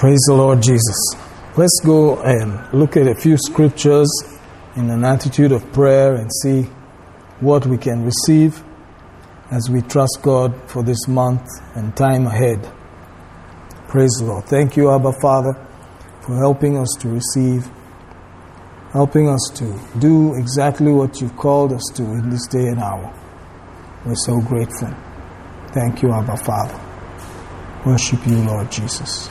Praise the Lord Jesus. Let's go and look at a few scriptures in an attitude of prayer and see what we can receive as we trust God for this month and time ahead. Praise the Lord. Thank you, Abba Father, for helping us to receive, helping us to do exactly what you've called us to in this day and hour. We're so grateful. Thank you, Abba Father. Worship you, Lord Jesus.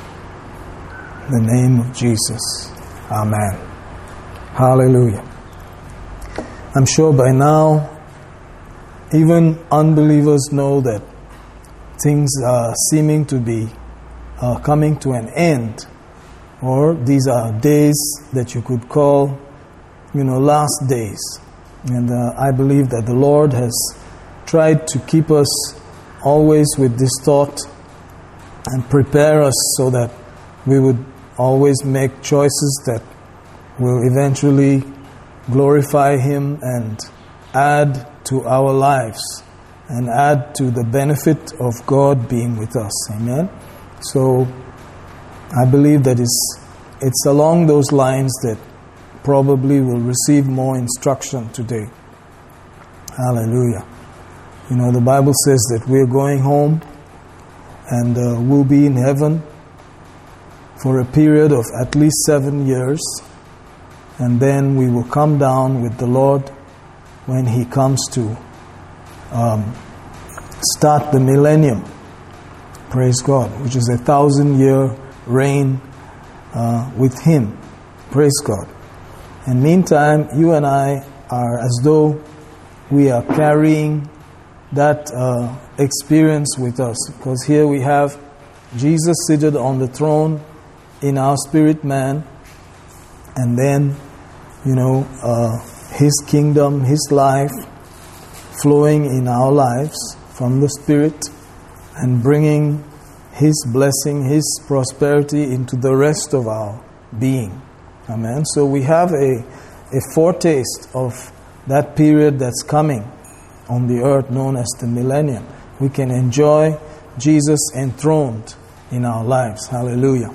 The name of Jesus. Amen. Hallelujah. I'm sure by now, even unbelievers know that things are seeming to be uh, coming to an end, or these are days that you could call, you know, last days. And uh, I believe that the Lord has tried to keep us always with this thought and prepare us so that we would always make choices that will eventually glorify Him and add to our lives and add to the benefit of God being with us. Amen. So I believe that it's, it's along those lines that probably will receive more instruction today. Hallelujah. You know, the Bible says that we're going home and uh, we'll be in heaven for a period of at least seven years, and then we will come down with the Lord when He comes to um, start the millennium. Praise God, which is a thousand year reign uh, with Him. Praise God. And meantime, you and I are as though we are carrying that uh, experience with us because here we have Jesus seated on the throne in our spirit man, and then, you know, uh, His kingdom, His life flowing in our lives from the Spirit and bringing His blessing, His prosperity into the rest of our being. Amen. So we have a, a foretaste of that period that's coming on the earth known as the millennium. We can enjoy Jesus enthroned in our lives. Hallelujah.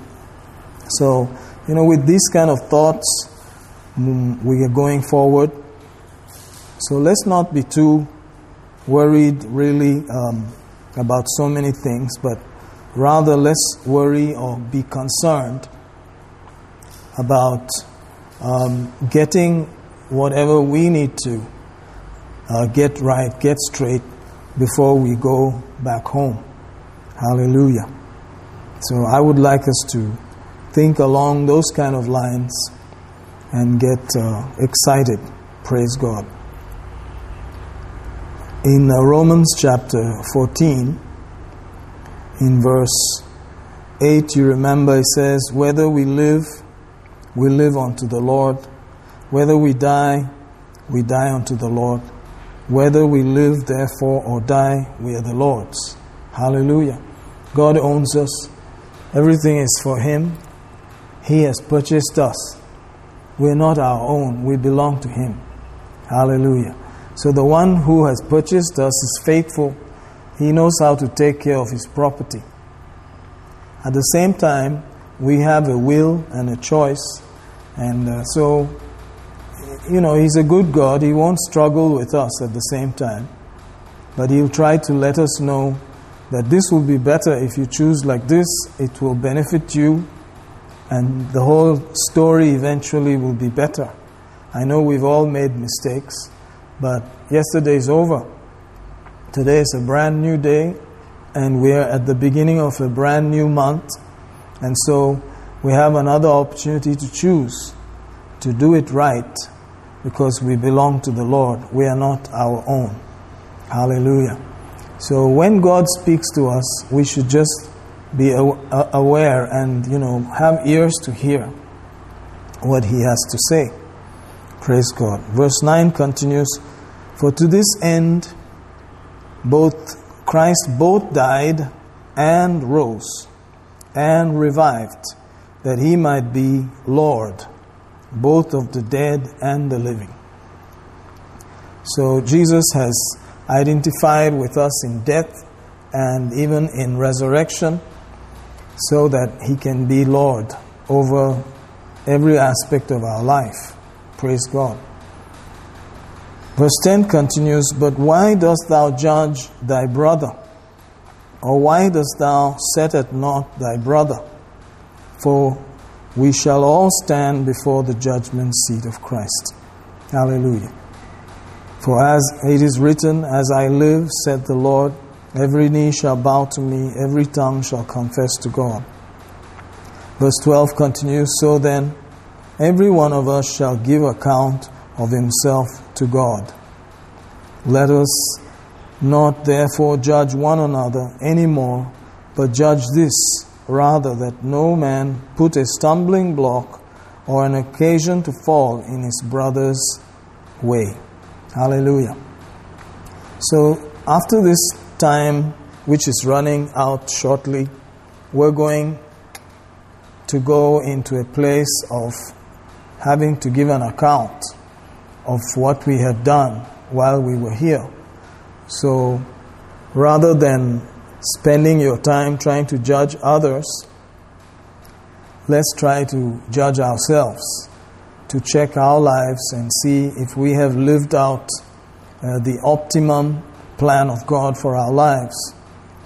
So, you know, with these kind of thoughts, mm, we are going forward. So let's not be too worried, really, um, about so many things, but rather let's worry or be concerned about um, getting whatever we need to uh, get right, get straight before we go back home. Hallelujah. So I would like us to think along those kind of lines and get uh, excited. Praise God. In uh, Romans chapter 14, in verse 8, you remember it says, Whether we live, we live unto the Lord. Whether we die, we die unto the Lord. Whether we live, therefore, or die, we are the Lord's. Hallelujah. God owns us. Everything is for Him. He has purchased us. We're not our own, we belong to Him. Hallelujah. So the one who has purchased us is faithful. He knows how to take care of His property. At the same time, we have a will and a choice. And uh, so you know, He's a good God. He won't struggle with us at the same time. But He'll try to let us know that this will be better if you choose like this, it will benefit you, and the whole story eventually will be better. I know we've all made mistakes, but yesterday is over. Today is a brand new day, and we're at the beginning of a brand new month, and so we have another opportunity to choose to do it right because we belong to the Lord. We are not our own. Hallelujah. So when God speaks to us, we should just be aware and, you know, have ears to hear what He has to say. Praise God. Verse 9 continues For to this end, both Christ both died and rose and revived, that He might be Lord both of the dead and the living. So Jesus has identified with us in death and even in resurrection. So that He can be Lord over every aspect of our life. Praise God. Verse 10 continues, But why dost thou judge thy brother? Or why dost thou set at naught thy brother? For we shall all stand before the judgment seat of Christ. Hallelujah. For as it is written, As I live, said the Lord, every knee shall bow to me, every tongue shall confess to God. Verse 12 continues, So then, every one of us shall give account of himself to God. Let us not therefore judge one another any more, but judge this rather that no man put a stumbling block or an occasion to fall in his brother's way. Hallelujah. So, after this time, which is running out shortly, we're going to go into a place of having to give an account of what we have done while we were here. So rather than spending your time trying to judge others, let's try to judge ourselves, to check our lives and see if we have lived out uh, the optimum plan of God for our lives,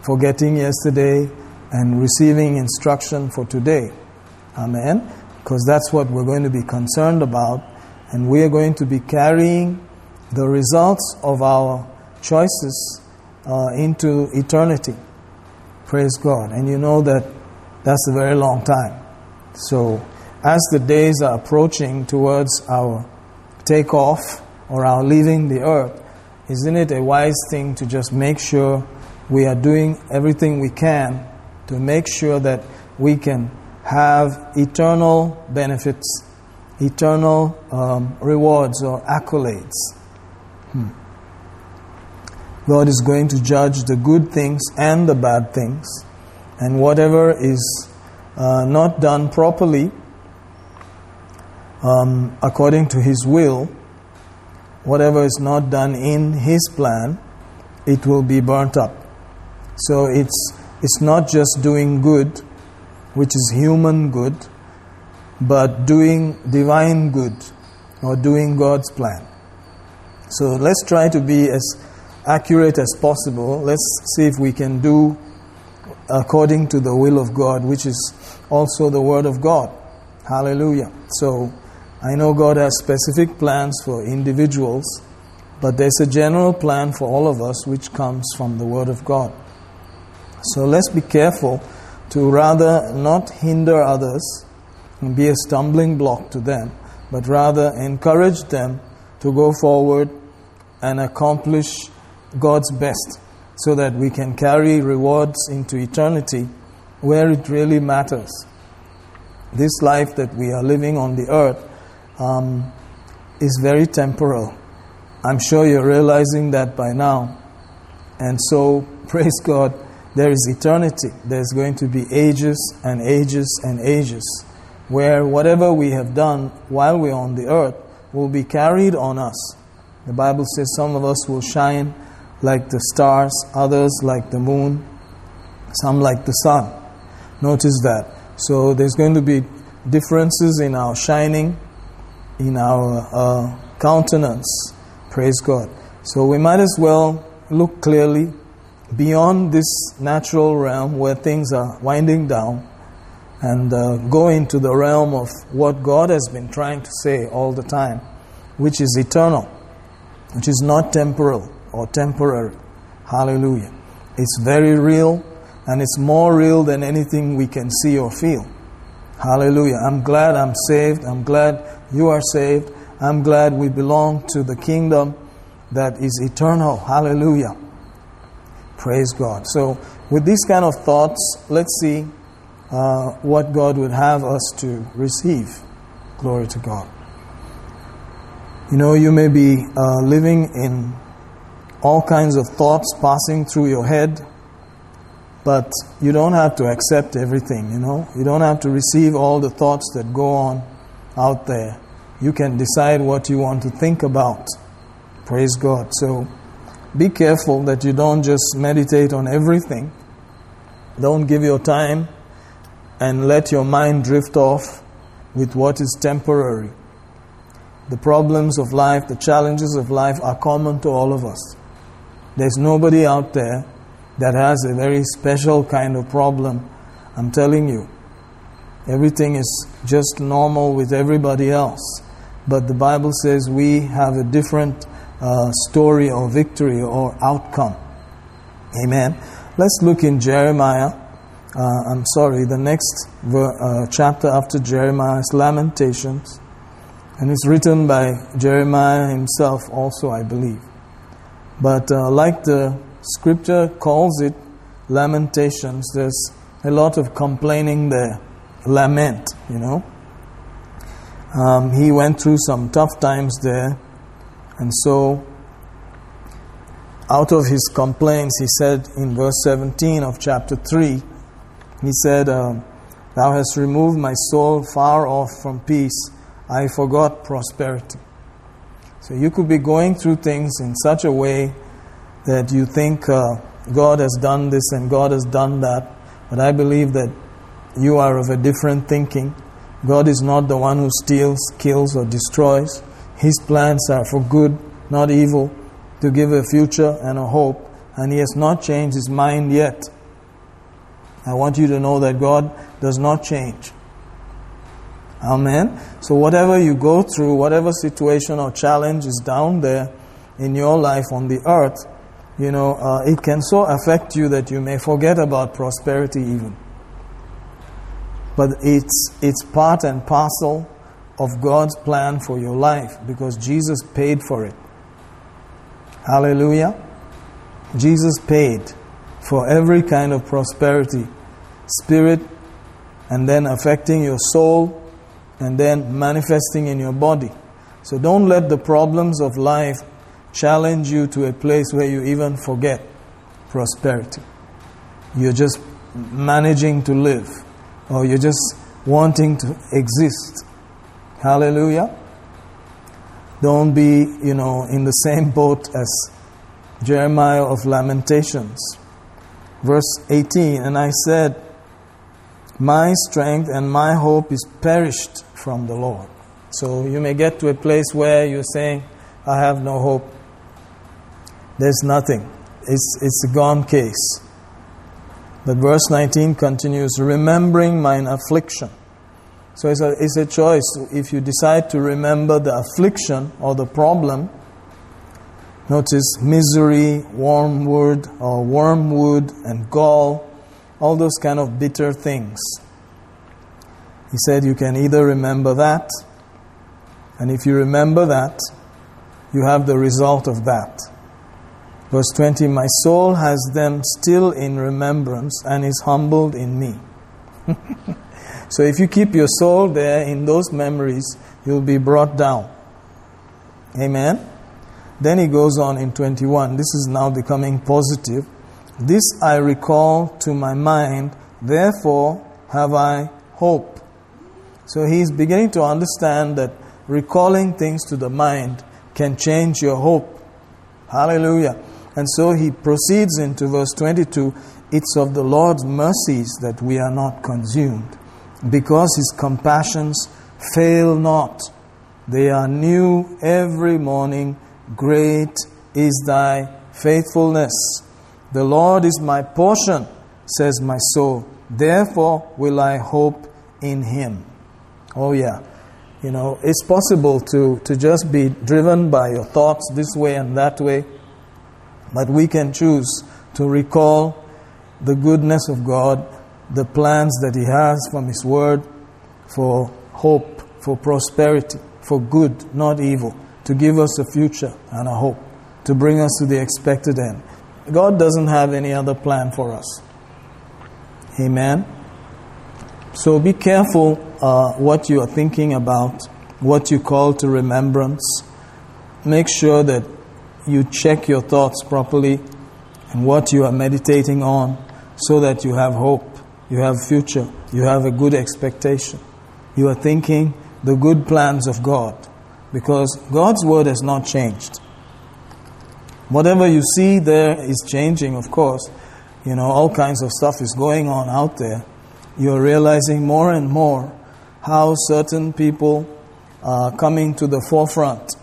forgetting yesterday and receiving instruction for today. Amen? Because that's what we're going to be concerned about and we are going to be carrying the results of our choices uh, into eternity. Praise God. And you know that that's a very long time. So, as the days are approaching towards our takeoff or our leaving the earth, isn't it a wise thing to just make sure we are doing everything we can to make sure that we can have eternal benefits eternal um, rewards or accolades. Hmm. God is going to judge the good things and the bad things, and whatever is uh, not done properly um, according to His will, whatever is not done in His plan, it will be burnt up. So it's it's not just doing good, which is human good but doing divine good or doing God's plan. So let's try to be as accurate as possible. Let's see if we can do according to the will of God, which is also the Word of God. Hallelujah. So I know God has specific plans for individuals, but there's a general plan for all of us which comes from the Word of God. So let's be careful to rather not hinder others and be a stumbling block to them, but rather encourage them to go forward and accomplish God's best so that we can carry rewards into eternity where it really matters. This life that we are living on the earth um, is very temporal. I'm sure you're realizing that by now. And so, praise God, there is eternity. There's going to be ages and ages and ages where whatever we have done while we're on the earth will be carried on us. The Bible says some of us will shine like the stars, others like the moon, some like the sun. Notice that. So there's going to be differences in our shining, in our uh, countenance. Praise God. So we might as well look clearly beyond this natural realm where things are winding down and uh, go into the realm of what God has been trying to say all the time, which is eternal, which is not temporal or temporary. Hallelujah. It's very real and it's more real than anything we can see or feel. Hallelujah. I'm glad I'm saved. I'm glad you are saved. I'm glad we belong to the kingdom that is eternal. Hallelujah. Praise God. So, with these kind of thoughts, let's see uh, what God would have us to receive. Glory to God. You know, you may be uh, living in all kinds of thoughts passing through your head, but you don't have to accept everything, you know. You don't have to receive all the thoughts that go on out there. You can decide what you want to think about. Praise God. So be careful that you don't just meditate on everything. Don't give your time and let your mind drift off with what is temporary. The problems of life, the challenges of life are common to all of us. There's nobody out there that has a very special kind of problem. I'm telling you. Everything is just normal with everybody else. But the Bible says we have a different uh, story or victory or outcome. Amen. Let's look in Jeremiah. Uh, I'm sorry, the next ver- uh, chapter after Jeremiah is Lamentations. And it's written by Jeremiah himself, also, I believe. But uh, like the scripture calls it, Lamentations, there's a lot of complaining there. Lament, you know. Um, he went through some tough times there. And so, out of his complaints, he said in verse 17 of chapter 3, he said, uh, Thou hast removed my soul far off from peace. I forgot prosperity. So you could be going through things in such a way that you think uh, God has done this and God has done that. But I believe that you are of a different thinking. God is not the one who steals, kills, or destroys. His plans are for good, not evil, to give a future and a hope. And He has not changed His mind yet. I want you to know that God does not change. Amen. So, whatever you go through, whatever situation or challenge is down there in your life on the earth, you know, uh, it can so affect you that you may forget about prosperity even. But it's, it's part and parcel of God's plan for your life because Jesus paid for it. Hallelujah. Jesus paid for every kind of prosperity, spirit, and then affecting your soul, and then manifesting in your body. So don't let the problems of life challenge you to a place where you even forget prosperity. You're just managing to live, or you're just wanting to exist. Hallelujah. Don't be, you know, in the same boat as Jeremiah of Lamentations. Verse 18 And I said, My strength and my hope is perished from the Lord. So you may get to a place where you're saying, I have no hope. There's nothing. It's, it's a gone case. But verse 19 continues, remembering mine affliction. So it's a, it's a choice. If you decide to remember the affliction or the problem, notice misery, wormwood or wormwood and gall, all those kind of bitter things. He said you can either remember that, and if you remember that, you have the result of that. Verse 20 My soul has them still in remembrance and is humbled in me. so if you keep your soul there in those memories, you'll be brought down. Amen. Then he goes on in 21. This is now becoming positive. This I recall to my mind, therefore have I hope. So he's beginning to understand that recalling things to the mind can change your hope. Hallelujah. And so he proceeds into verse 22 It's of the Lord's mercies that we are not consumed, because his compassions fail not. They are new every morning. Great is thy faithfulness. The Lord is my portion, says my soul. Therefore will I hope in him. Oh, yeah. You know, it's possible to, to just be driven by your thoughts this way and that way but we can choose to recall the goodness of God, the plans that He has from His Word for hope, for prosperity, for good, not evil, to give us a future and a hope, to bring us to the expected end. God doesn't have any other plan for us. Amen. So be careful uh, what you are thinking about, what you call to remembrance. Make sure that you check your thoughts properly and what you are meditating on so that you have hope, you have future, you have a good expectation. You are thinking the good plans of God because God's word has not changed. Whatever you see there is changing, of course. You know, all kinds of stuff is going on out there. you're realizing more and more how certain people are coming to the forefront.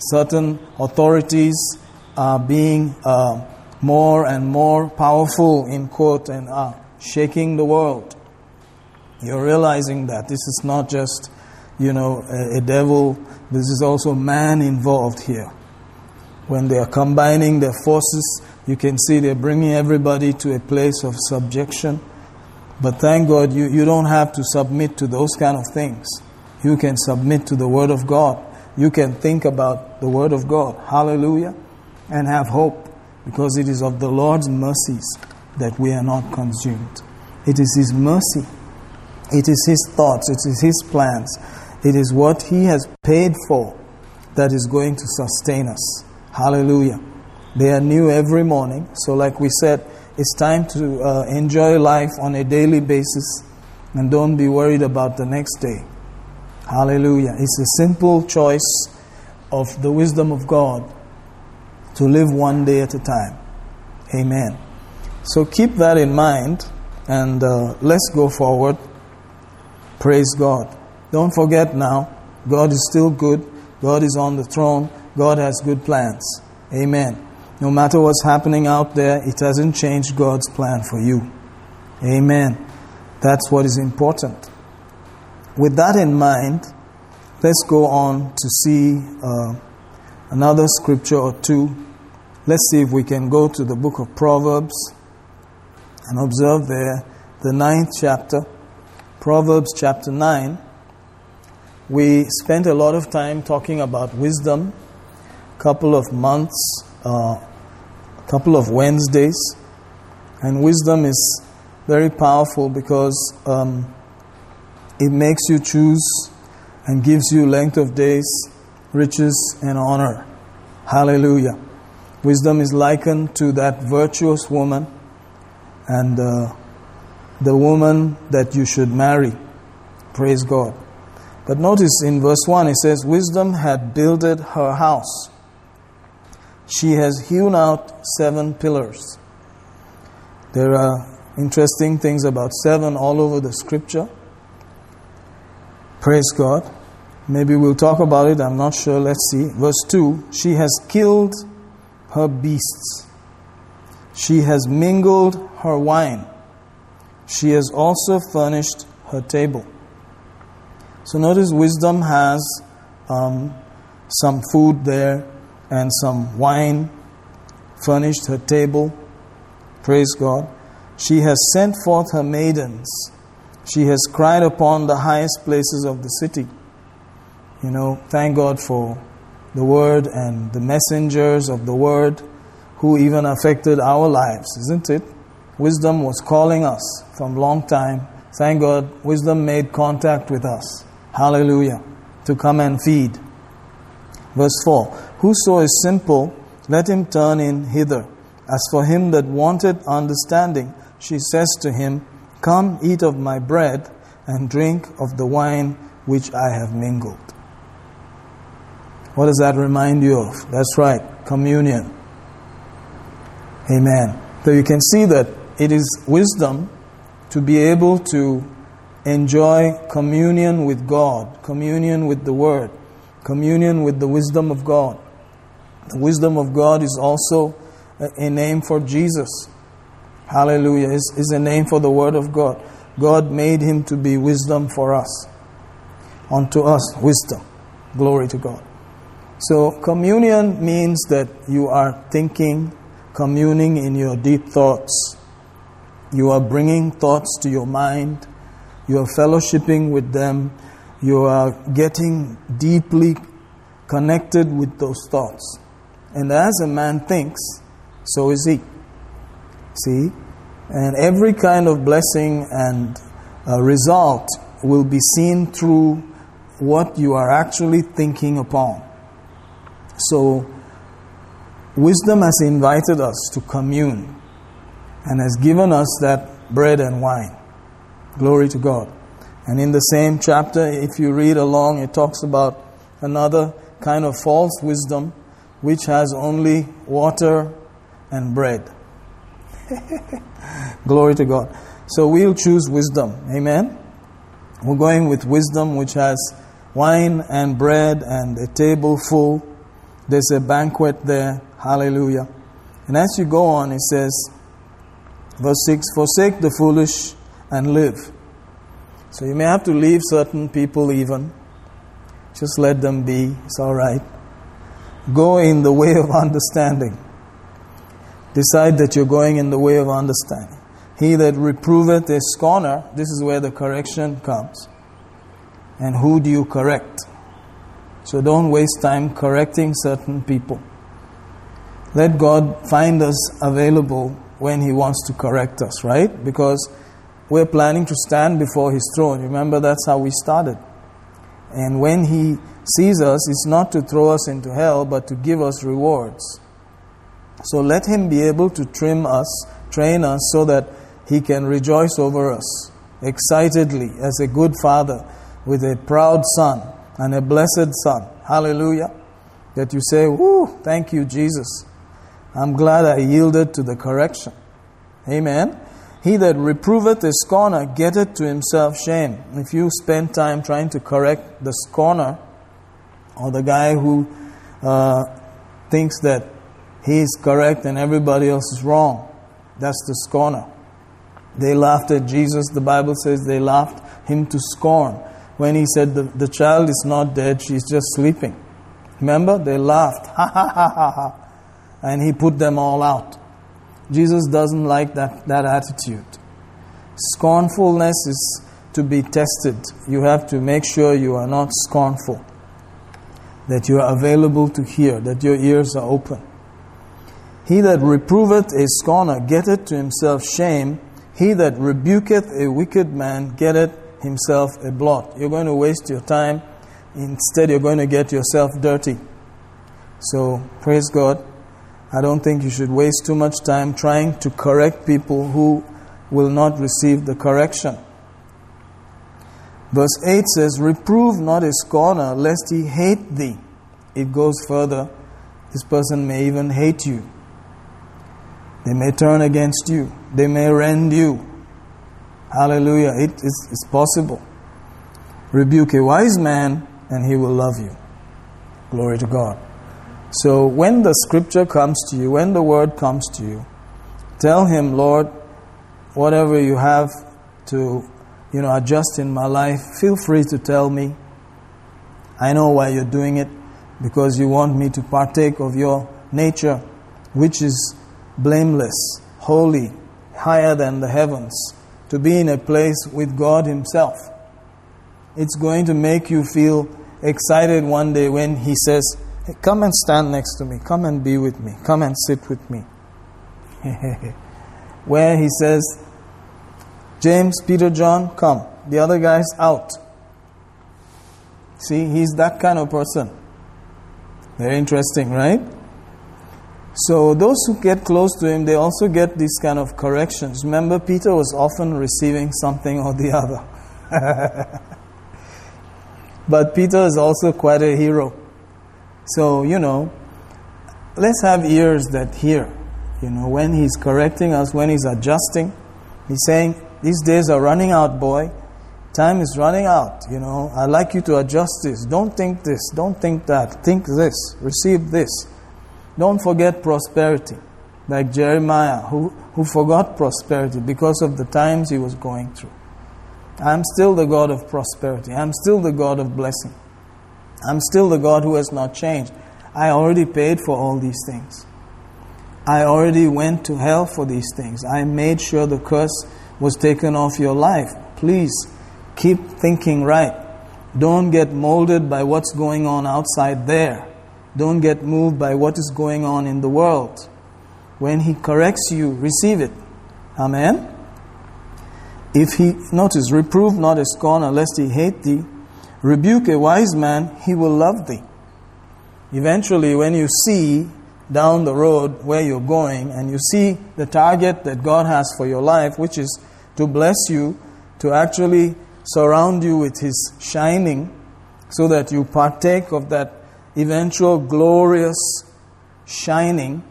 Certain authorities are being uh, more and more powerful, in quote, and are shaking the world. You're realizing that this is not just, you know, a, a devil, this is also man involved here. When they are combining their forces, you can see they're bringing everybody to a place of subjection. But thank God you, you don't have to submit to those kind of things. You can submit to the Word of God. You can think about the Word of God. Hallelujah. And have hope because it is of the Lord's mercies that we are not consumed. It is His mercy. It is His thoughts. It is His plans. It is what He has paid for that is going to sustain us. Hallelujah. They are new every morning. So, like we said, it's time to uh, enjoy life on a daily basis and don't be worried about the next day. Hallelujah. It's a simple choice of the wisdom of God to live one day at a time. Amen. So keep that in mind and uh, let's go forward. Praise God. Don't forget now, God is still good. God is on the throne. God has good plans. Amen. No matter what's happening out there, it hasn't changed God's plan for you. Amen. That's what is important. With that in mind, let's go on to see uh, another scripture or two. Let's see if we can go to the book of Proverbs and observe there the ninth chapter, Proverbs chapter 9. We spent a lot of time talking about wisdom, a couple of months, uh, a couple of Wednesdays, and wisdom is very powerful because um, it makes you choose and gives you length of days, riches, and honor. Hallelujah. Wisdom is likened to that virtuous woman and uh, the woman that you should marry. Praise God. But notice in verse 1 it says, Wisdom had builded her house. She has hewn out seven pillars. There are interesting things about seven all over the scripture. Praise God. Maybe we'll talk about it, I'm not sure. Let's see. Verse 2 She has killed her beasts, she has mingled her wine, she has also furnished her table. So notice wisdom has um, some food there and some wine, furnished her table. Praise God. She has sent forth her maidens she has cried upon the highest places of the city. You know, thank God for the word and the messengers of the word who even affected our lives, isn't it? Wisdom was calling us from long time. Thank God, wisdom made contact with us. Hallelujah. To come and feed. Verse 4 Whoso is simple, let him turn in hither. As for him that wanted understanding, she says to him, Come, eat of my bread and drink of the wine which I have mingled. What does that remind you of? That's right, communion. Amen. So you can see that it is wisdom to be able to enjoy communion with God, communion with the Word, communion with the wisdom of God. The wisdom of God is also a name for Jesus. Hallelujah. Is, is a name for the Word of God. God made him to be wisdom for us. Unto us, wisdom. Glory to God. So, communion means that you are thinking, communing in your deep thoughts. You are bringing thoughts to your mind. You are fellowshipping with them. You are getting deeply connected with those thoughts. And as a man thinks, so is he. See? And every kind of blessing and uh, result will be seen through what you are actually thinking upon. So, wisdom has invited us to commune and has given us that bread and wine. Glory to God. And in the same chapter, if you read along, it talks about another kind of false wisdom which has only water and bread. Glory to God. So we'll choose wisdom. Amen? We're going with wisdom which has wine and bread and a table full. There's a banquet there. Hallelujah. And as you go on, it says, verse 6 Forsake the foolish and live. So you may have to leave certain people even. Just let them be. It's all right. Go in the way of understanding. Decide that you're going in the way of understanding. He that reproveth a scorner, this is where the correction comes. And who do you correct? So don't waste time correcting certain people. Let God find us available when He wants to correct us, right? Because we're planning to stand before His throne. Remember, that's how we started. And when He sees us, it's not to throw us into hell, but to give us rewards. So let Him be able to trim us, train us, so that He can rejoice over us excitedly as a good father with a proud son and a blessed son. Hallelujah. That you say, Whoo, thank you, Jesus. I'm glad I yielded to the correction. Amen. He that reproveth a scorner getteth to himself shame. If you spend time trying to correct the scorner or the guy who uh, thinks that he is correct and everybody else is wrong, that's the scorner. They laughed at Jesus. The Bible says they laughed him to scorn when he said the, the child is not dead, she's just sleeping. Remember? They laughed. Ha ha ha ha ha. And he put them all out. Jesus doesn't like that, that attitude. Scornfulness is to be tested. You have to make sure you are not scornful, that you are available to hear, that your ears are open. He that reproveth a scorner getteth to himself shame. He that rebuketh a wicked man getteth himself a blot. You're going to waste your time. Instead, you're going to get yourself dirty. So, praise God. I don't think you should waste too much time trying to correct people who will not receive the correction. Verse 8 says, Reprove not a scorner, lest he hate thee. It goes further. This person may even hate you. They may turn against you. They may rend you. Hallelujah. It is it's possible. Rebuke a wise man, and he will love you. Glory to God. So when the scripture comes to you, when the word comes to you, tell him, Lord, whatever you have to, you know, adjust in my life, feel free to tell me. I know why you're doing it because you want me to partake of your nature, which is blameless, holy, higher than the heavens, to be in a place with God Himself. It's going to make you feel excited one day when He says, Hey, come and stand next to me. Come and be with me. Come and sit with me. Where he says, James, Peter, John, come. The other guy's out. See, he's that kind of person. Very interesting, right? So, those who get close to him, they also get these kind of corrections. Remember, Peter was often receiving something or the other. but Peter is also quite a hero. So, you know, let's have ears that hear. You know, when He's correcting us, when He's adjusting, He's saying, These days are running out, boy. Time is running out. You know, I'd like you to adjust this. Don't think this. Don't think that. Think this. Receive this. Don't forget prosperity. Like Jeremiah, who, who forgot prosperity because of the times he was going through. I'm still the God of prosperity. I'm still the God of blessing. I'm still the God who has not changed. I already paid for all these things. I already went to hell for these things. I made sure the curse was taken off your life. Please keep thinking right. Don't get molded by what's going on outside there. Don't get moved by what is going on in the world. When He corrects you, receive it. Amen. If He, notice, reprove not a scorner, lest he hate thee Rebuke a wise man, he will love thee. Eventually, when you see down the road where you're going and you see the target that God has for your life, which is to bless you, to actually surround you with His shining, so that you partake of that eventual glorious shining,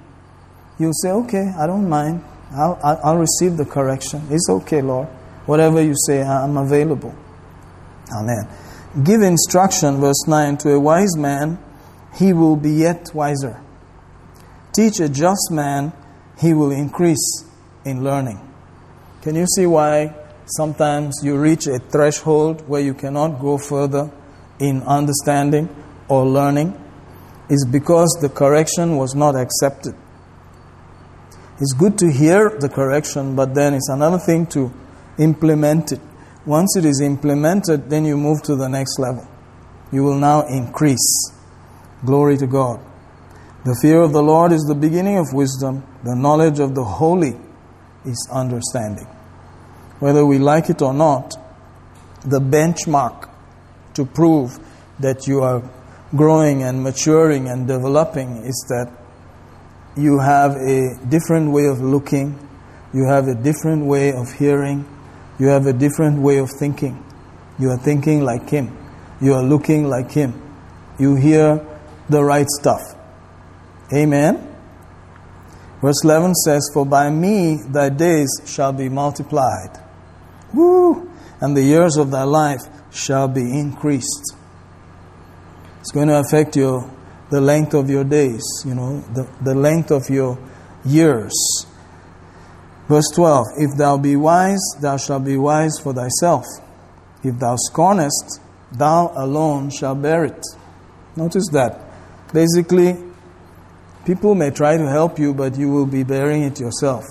you'll say, Okay, I don't mind. I'll, I'll receive the correction. It's okay, Lord. Whatever you say, I'm available. Amen. Give instruction, verse 9, to a wise man, he will be yet wiser. Teach a just man, he will increase in learning. Can you see why sometimes you reach a threshold where you cannot go further in understanding or learning? Is because the correction was not accepted. It's good to hear the correction, but then it's another thing to implement it. Once it is implemented, then you move to the next level. You will now increase. Glory to God. The fear of the Lord is the beginning of wisdom. The knowledge of the holy is understanding. Whether we like it or not, the benchmark to prove that you are growing and maturing and developing is that you have a different way of looking, you have a different way of hearing, you have a different way of thinking. You are thinking like Him, you are looking like Him, you hear the right stuff. Amen. Verse 11 says, For by me thy days shall be multiplied. Woo! And the years of thy life shall be increased. It's going to affect your the length of your days, you know, the, the length of your years. Verse 12 If thou be wise, thou shalt be wise for thyself. If thou scornest, thou alone shalt bear it. Notice that. Basically, people may try to help you, but you will be bearing it yourself.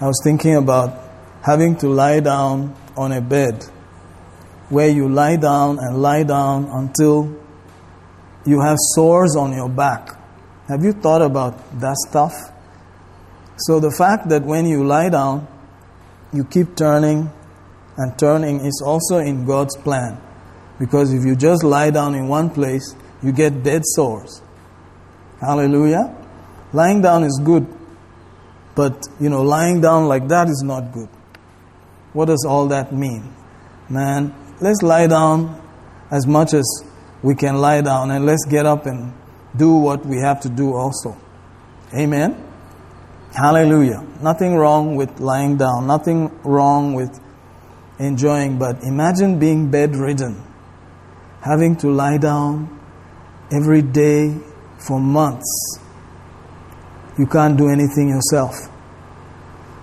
I was thinking about having to lie down on a bed where you lie down and lie down until you have sores on your back. Have you thought about that stuff? So, the fact that when you lie down, you keep turning and turning is also in God's plan. Because if you just lie down in one place, you get dead sores. Hallelujah. Lying down is good, but you know, lying down like that is not good. What does all that mean? Man, let's lie down as much as we can lie down and let's get up and do what we have to do also. Amen. Hallelujah. Nothing wrong with lying down, nothing wrong with enjoying, but imagine being bedridden, having to lie down every day for months. You can't do anything yourself.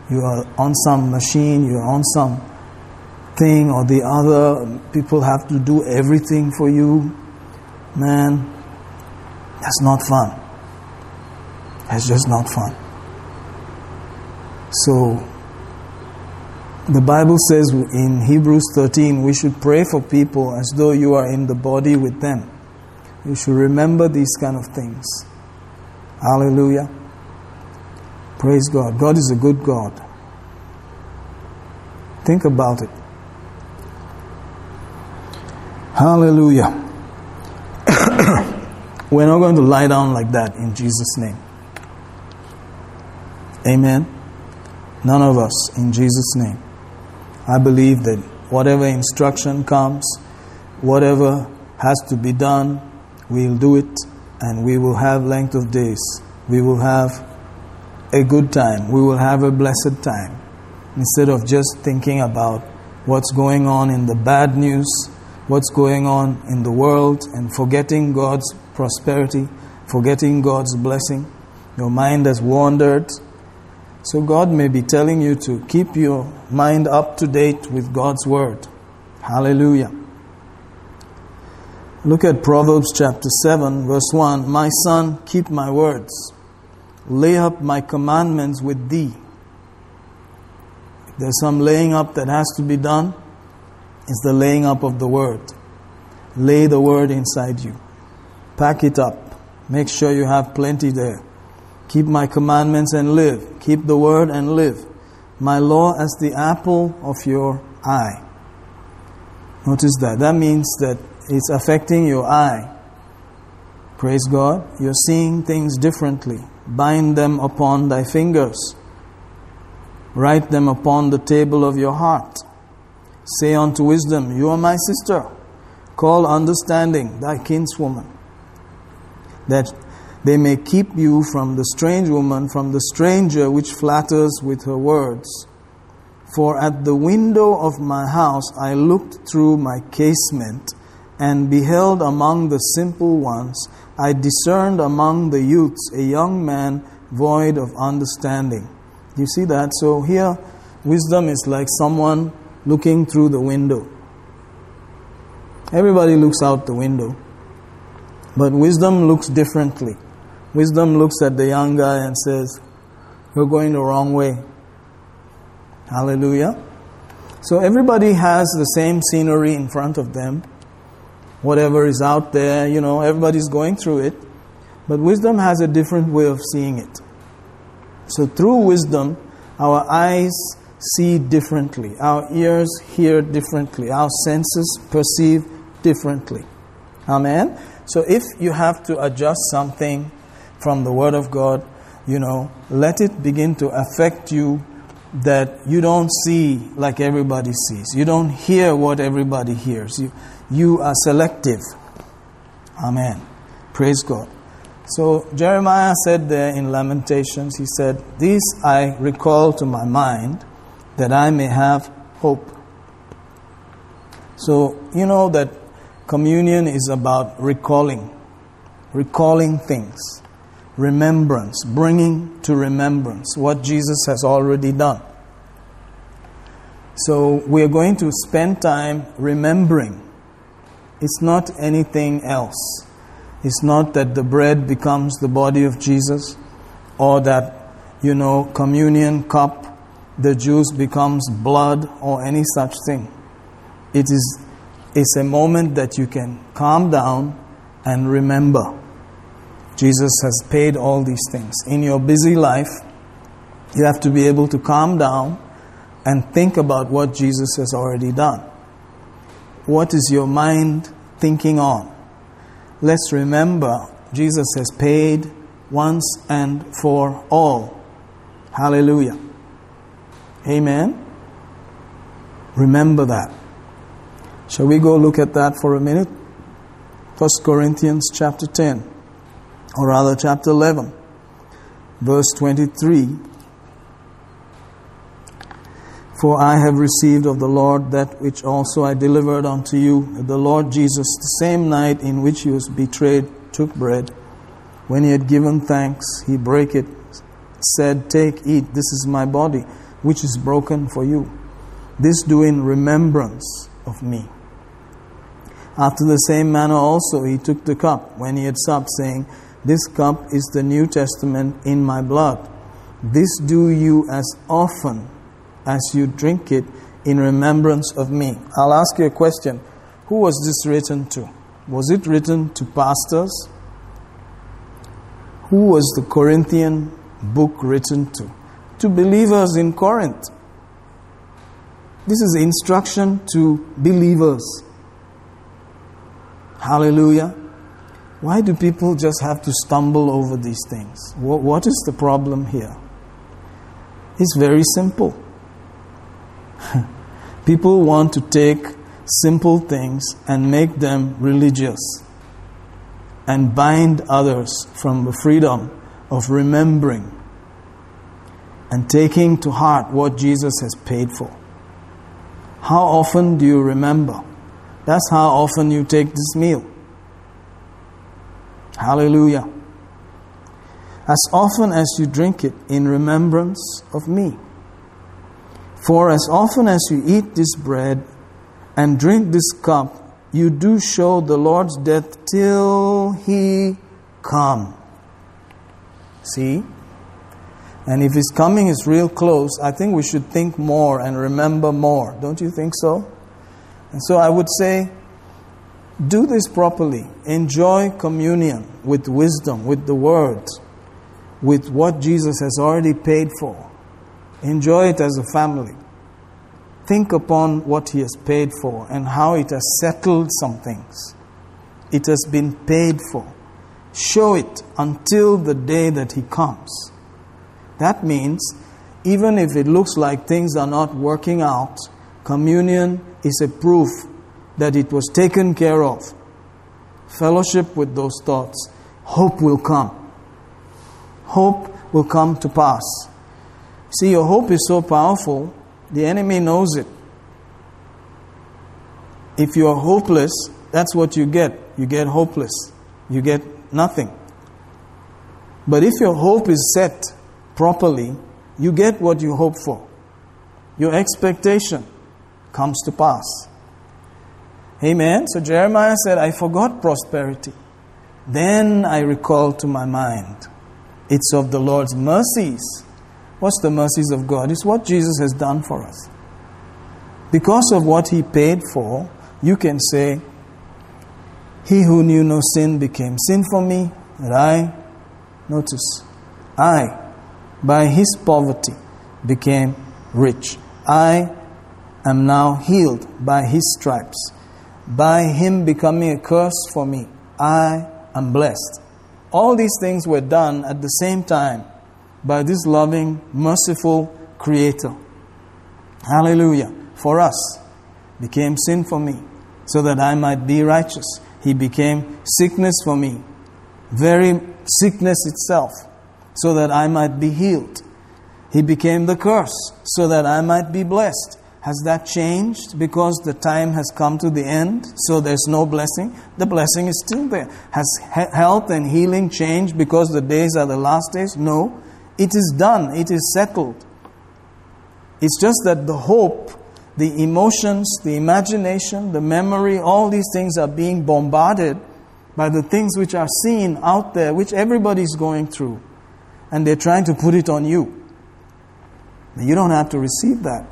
You are on some machine, you're on some thing or the other. People have to do everything for you man, that's not fun. That's just not fun. So, the Bible says in Hebrews 13, we should pray for people as though you are in the body with them. You should remember these kind of things. Hallelujah. Praise God. God is a good God. Think about it. Hallelujah. We're not going to lie down like that in Jesus' name. Amen. None of us in Jesus' name. I believe that whatever instruction comes, whatever has to be done, we'll do it and we will have length of days. We will have a good time. We will have a blessed time. Instead of just thinking about what's going on in the bad news, what's going on in the world, and forgetting God's prosperity, forgetting God's blessing. Your mind has wandered. So, God may be telling you to keep your mind up to date with God's Word. Hallelujah. Look at Proverbs chapter 7, verse 1. My son, keep my words, lay up my commandments with thee. There's some laying up that has to be done, it's the laying up of the Word. Lay the Word inside you. Pack it up. Make sure you have plenty there. Keep my commandments and live. Keep the word and live. My law as the apple of your eye. Notice that. That means that it's affecting your eye. Praise God. You're seeing things differently. Bind them upon thy fingers. Write them upon the table of your heart. Say unto wisdom, You are my sister. Call understanding thy kinswoman that they may keep you from the strange woman, from the stranger which flatters with her words. For at the window of my house I looked through my casement and beheld among the simple ones, I discerned among the youths a young man void of understanding. You see that? So here, wisdom is like someone looking through the window. Everybody looks out the window. But wisdom looks differently. Wisdom looks at the young guy and says, You're going the wrong way. Hallelujah. So everybody has the same scenery in front of them. Whatever is out there, you know, everybody's going through it. But wisdom has a different way of seeing it. So through wisdom, our eyes see differently, our ears hear differently, our senses perceive differently. Amen. So if you have to adjust something from the Word of God, you know, let it begin to affect you that you don't see like everybody sees. You don't hear what everybody hears. You, you are selective. Amen. Praise God. So Jeremiah said there in Lamentations, he said, This I recall to my mind that I may have hope. So, you know that communion is about recalling, recalling things remembrance, bringing to remembrance what Jesus has already done. So we are going to spend time remembering. It's not anything else. It's not that the bread becomes the body of Jesus or that, you know, communion cup, the juice becomes blood or any such thing. It is it's a moment that you can calm down and remember. Jesus has paid all these things. In your busy life, you have to be able to calm down and think about what Jesus has already done. What is your mind thinking on? Let's remember Jesus has paid once and for all. Hallelujah. Amen. Remember that. Shall we go look at that for a minute? 1 Corinthians chapter 10 or rather chapter 11, verse 23. For I have received of the Lord that which also I delivered unto you, the Lord Jesus, the same night in which he was betrayed, took bread. When he had given thanks, he brake it, said, Take, eat, this is my body, which is broken for you. This do in remembrance of me. After the same manner also he took the cup when he had supped, saying, this cup is the New Testament in my blood. This do you as often as you drink it in remembrance of me. I'll ask you a question. Who was this written to? Was it written to pastors? Who was the Corinthian book written to? To believers in Corinth. This is instruction to believers. Hallelujah. Why do people just have to stumble over these things? What, what is the problem here? It's very simple. people want to take simple things and make them religious and bind others from the freedom of remembering and taking to heart what Jesus has paid for. How often do you remember? That's how often you take this meal. Hallelujah. As often as you drink it in remembrance of me. For as often as you eat this bread and drink this cup, you do show the Lord's death till he come. See? And if his coming is real close, I think we should think more and remember more. Don't you think so? And so I would say, do this properly. Enjoy communion with wisdom, with the Word, with what Jesus has already paid for. Enjoy it as a family. Think upon what He has paid for and how it has settled some things. It has been paid for. Show it until the day that He comes. That means, even if it looks like things are not working out, communion is a proof that it was taken care of. Fellowship with those thoughts. Hope will come. hope will come to pass. See, your hope is so powerful, the enemy knows it. If you are hopeless, that's what you get. You get hopeless. You get nothing. But if your hope is set properly, you get what you hope for. Your expectation comes to pass. Amen. So Jeremiah said, I forgot prosperity. Then I recalled to my mind, it's of the Lord's mercies. What's the mercies of God? It's what Jesus has done for us. Because of what he paid for, you can say, He who knew no sin became sin for me, that I, notice, I, by his poverty, became rich. I am now healed by his stripes. By him becoming a curse for me, I am blessed. All these things were done at the same time by this loving, merciful Creator. Hallelujah. For us, became sin for me, so that I might be righteous. He became sickness for me, very sickness itself, so that I might be healed. He became the curse, so that I might be blessed. Has that changed because the time has come to the end, so there's no blessing? The blessing is still there. Has health and healing changed because the days are the last days? No. It is done, it is settled. It's just that the hope, the emotions, the imagination, the memory, all these things are being bombarded by the things which are seen out there, which everybody's going through. And they're trying to put it on you. You don't have to receive that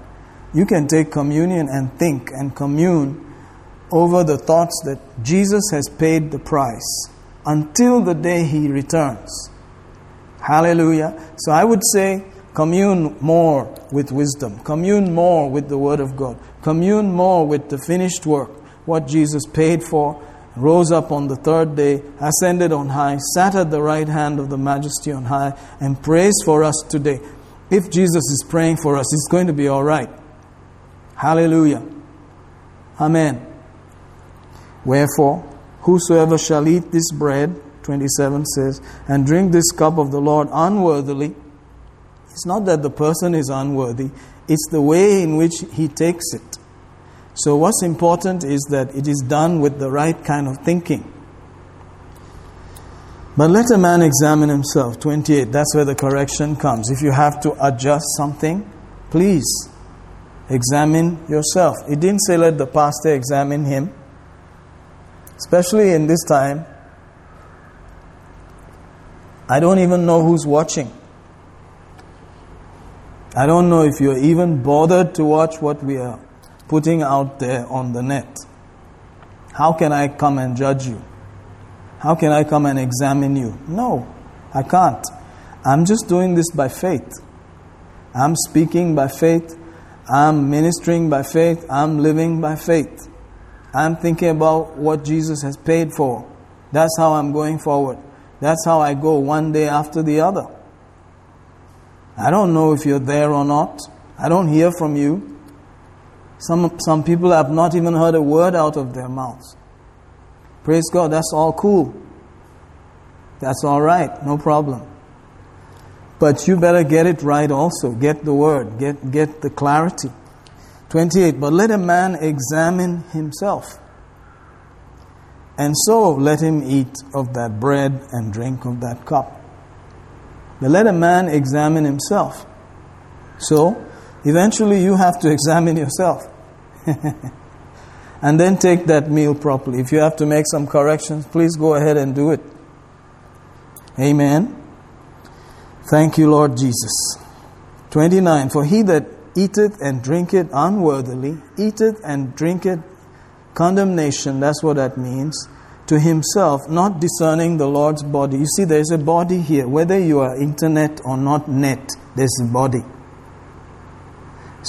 you can take communion and think and commune over the thoughts that Jesus has paid the price until the day he returns. Hallelujah. So I would say commune more with wisdom, commune more with the Word of God, commune more with the finished work, what Jesus paid for, rose up on the third day, ascended on high, sat at the right hand of the Majesty on high, and prays for us today. If Jesus is praying for us, it's going to be all right. Hallelujah. Amen. Wherefore, whosoever shall eat this bread, 27 says, and drink this cup of the Lord unworthily, it's not that the person is unworthy, it's the way in which he takes it. So, what's important is that it is done with the right kind of thinking. But let a man examine himself. 28, that's where the correction comes. If you have to adjust something, please Examine yourself. It didn't say let the pastor examine him. Especially in this time, I don't even know who's watching. I don't know if you're even bothered to watch what we are putting out there on the net. How can I come and judge you? How can I come and examine you? No, I can't. I'm just doing this by faith. I'm speaking by faith. I'm ministering by faith. I'm living by faith. I'm thinking about what Jesus has paid for. That's how I'm going forward. That's how I go one day after the other. I don't know if you're there or not. I don't hear from you. Some, some people have not even heard a word out of their mouths. Praise God, that's all cool. That's all right, no problem. But you better get it right also. Get the word, get, get the clarity. 28. But let a man examine himself. And so let him eat of that bread and drink of that cup. But let a man examine himself. So, eventually you have to examine yourself. and then take that meal properly. If you have to make some corrections, please go ahead and do it. Amen. Thank you, Lord Jesus. 29. For he that eateth and drinketh unworthily, eateth and drinketh condemnation, that's what that means, to himself, not discerning the Lord's body. You see, there's a body here. Whether you are internet or not net, there's a body.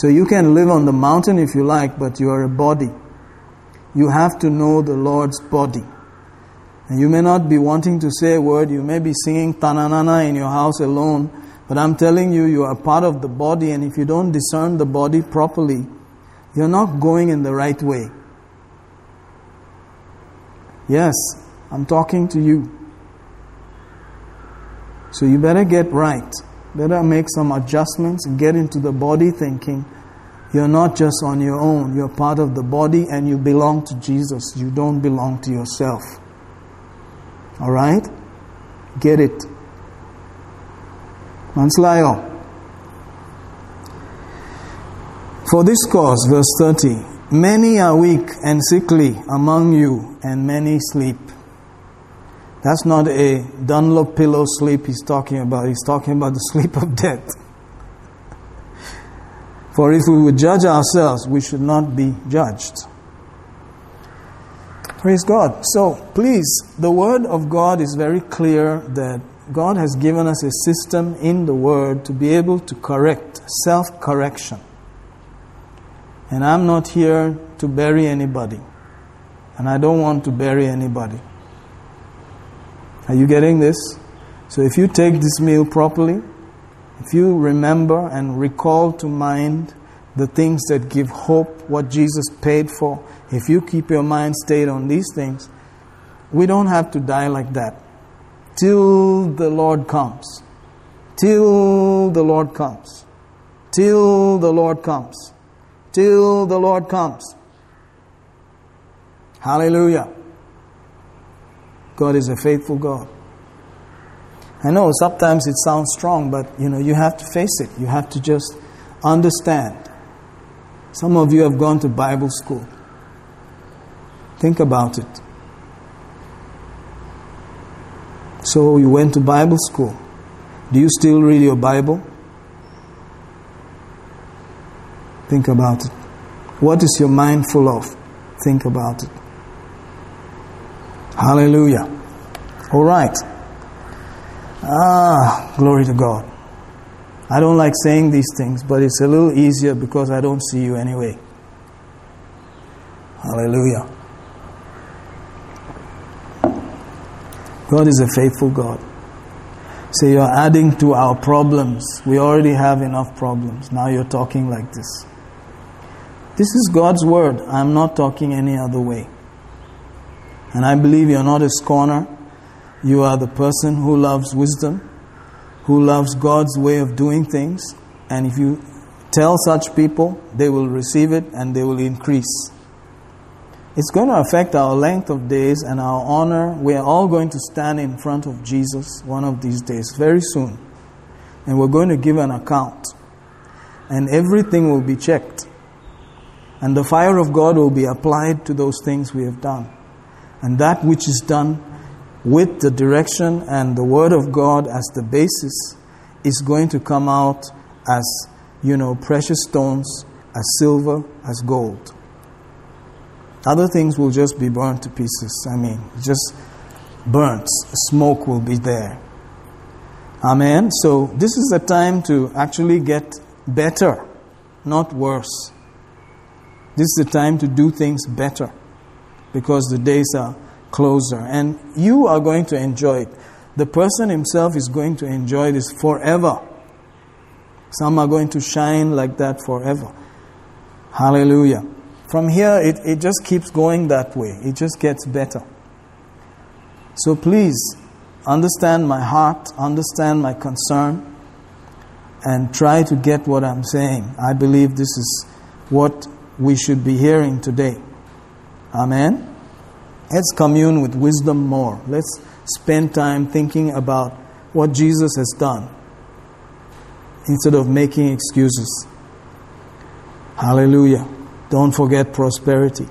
So you can live on the mountain if you like, but you are a body. You have to know the Lord's body. And you may not be wanting to say a word, you may be singing tananana in your house alone, but I'm telling you, you are part of the body, and if you don't discern the body properly, you're not going in the right way. Yes, I'm talking to you. So you better get right. Better make some adjustments get into the body thinking. You're not just on your own. You're part of the body and you belong to Jesus. You don't belong to yourself. All right? Get it. Manslayo. For this cause, verse 30, many are weak and sickly among you, and many sleep. That's not a Dunlop pillow sleep he's talking about. He's talking about the sleep of death. For if we would judge ourselves, we should not be judged. Praise God. So, please, the Word of God is very clear that God has given us a system in the Word to be able to correct, self correction. And I'm not here to bury anybody. And I don't want to bury anybody. Are you getting this? So if you take this meal properly, if you remember and recall to mind the things that give hope, what Jesus paid for, if you keep your mind stayed on these things, we don't have to die like that. Till the Lord comes. Till the Lord comes. Till the Lord comes. Till the Lord comes. Hallelujah. God is a faithful God. I know sometimes it sounds strong, but you know, you have to face it. You have to just understand. Some of you have gone to Bible school. Think about it. So you went to Bible school. Do you still read your Bible? Think about it. What is your mind full of? Think about it. Hallelujah. All right. Ah, glory to God. I don't like saying these things, but it's a little easier because I don't see you anyway. Hallelujah. God is a faithful God. So you're adding to our problems. We already have enough problems. Now you're talking like this. This is God's word. I'm not talking any other way. And I believe you're not a scorner. You are the person who loves wisdom, who loves God's way of doing things. And if you tell such people, they will receive it and they will increase. It's going to affect our length of days and our honor. We are all going to stand in front of Jesus one of these days, very soon. And we're going to give an account. And everything will be checked. And the fire of God will be applied to those things we have done. And that which is done with the direction and the Word of God as the basis is going to come out as, you know, precious stones, as silver, as gold. Other things will just be burnt to pieces. I mean, just burnt. Smoke will be there. Amen. So, this is the time to actually get better, not worse. This is the time to do things better because the days are closer. And you are going to enjoy it. The person himself is going to enjoy this forever. Some are going to shine like that forever. Hallelujah. From here, it, it just keeps going that way, it just gets better. So please understand my heart, understand my concern, and try to get what I'm saying. I believe this is what we should be hearing today. Amen. Let's commune with wisdom more. Let's spend time thinking about what Jesus has done instead of making excuses. Hallelujah. Don't forget prosperity.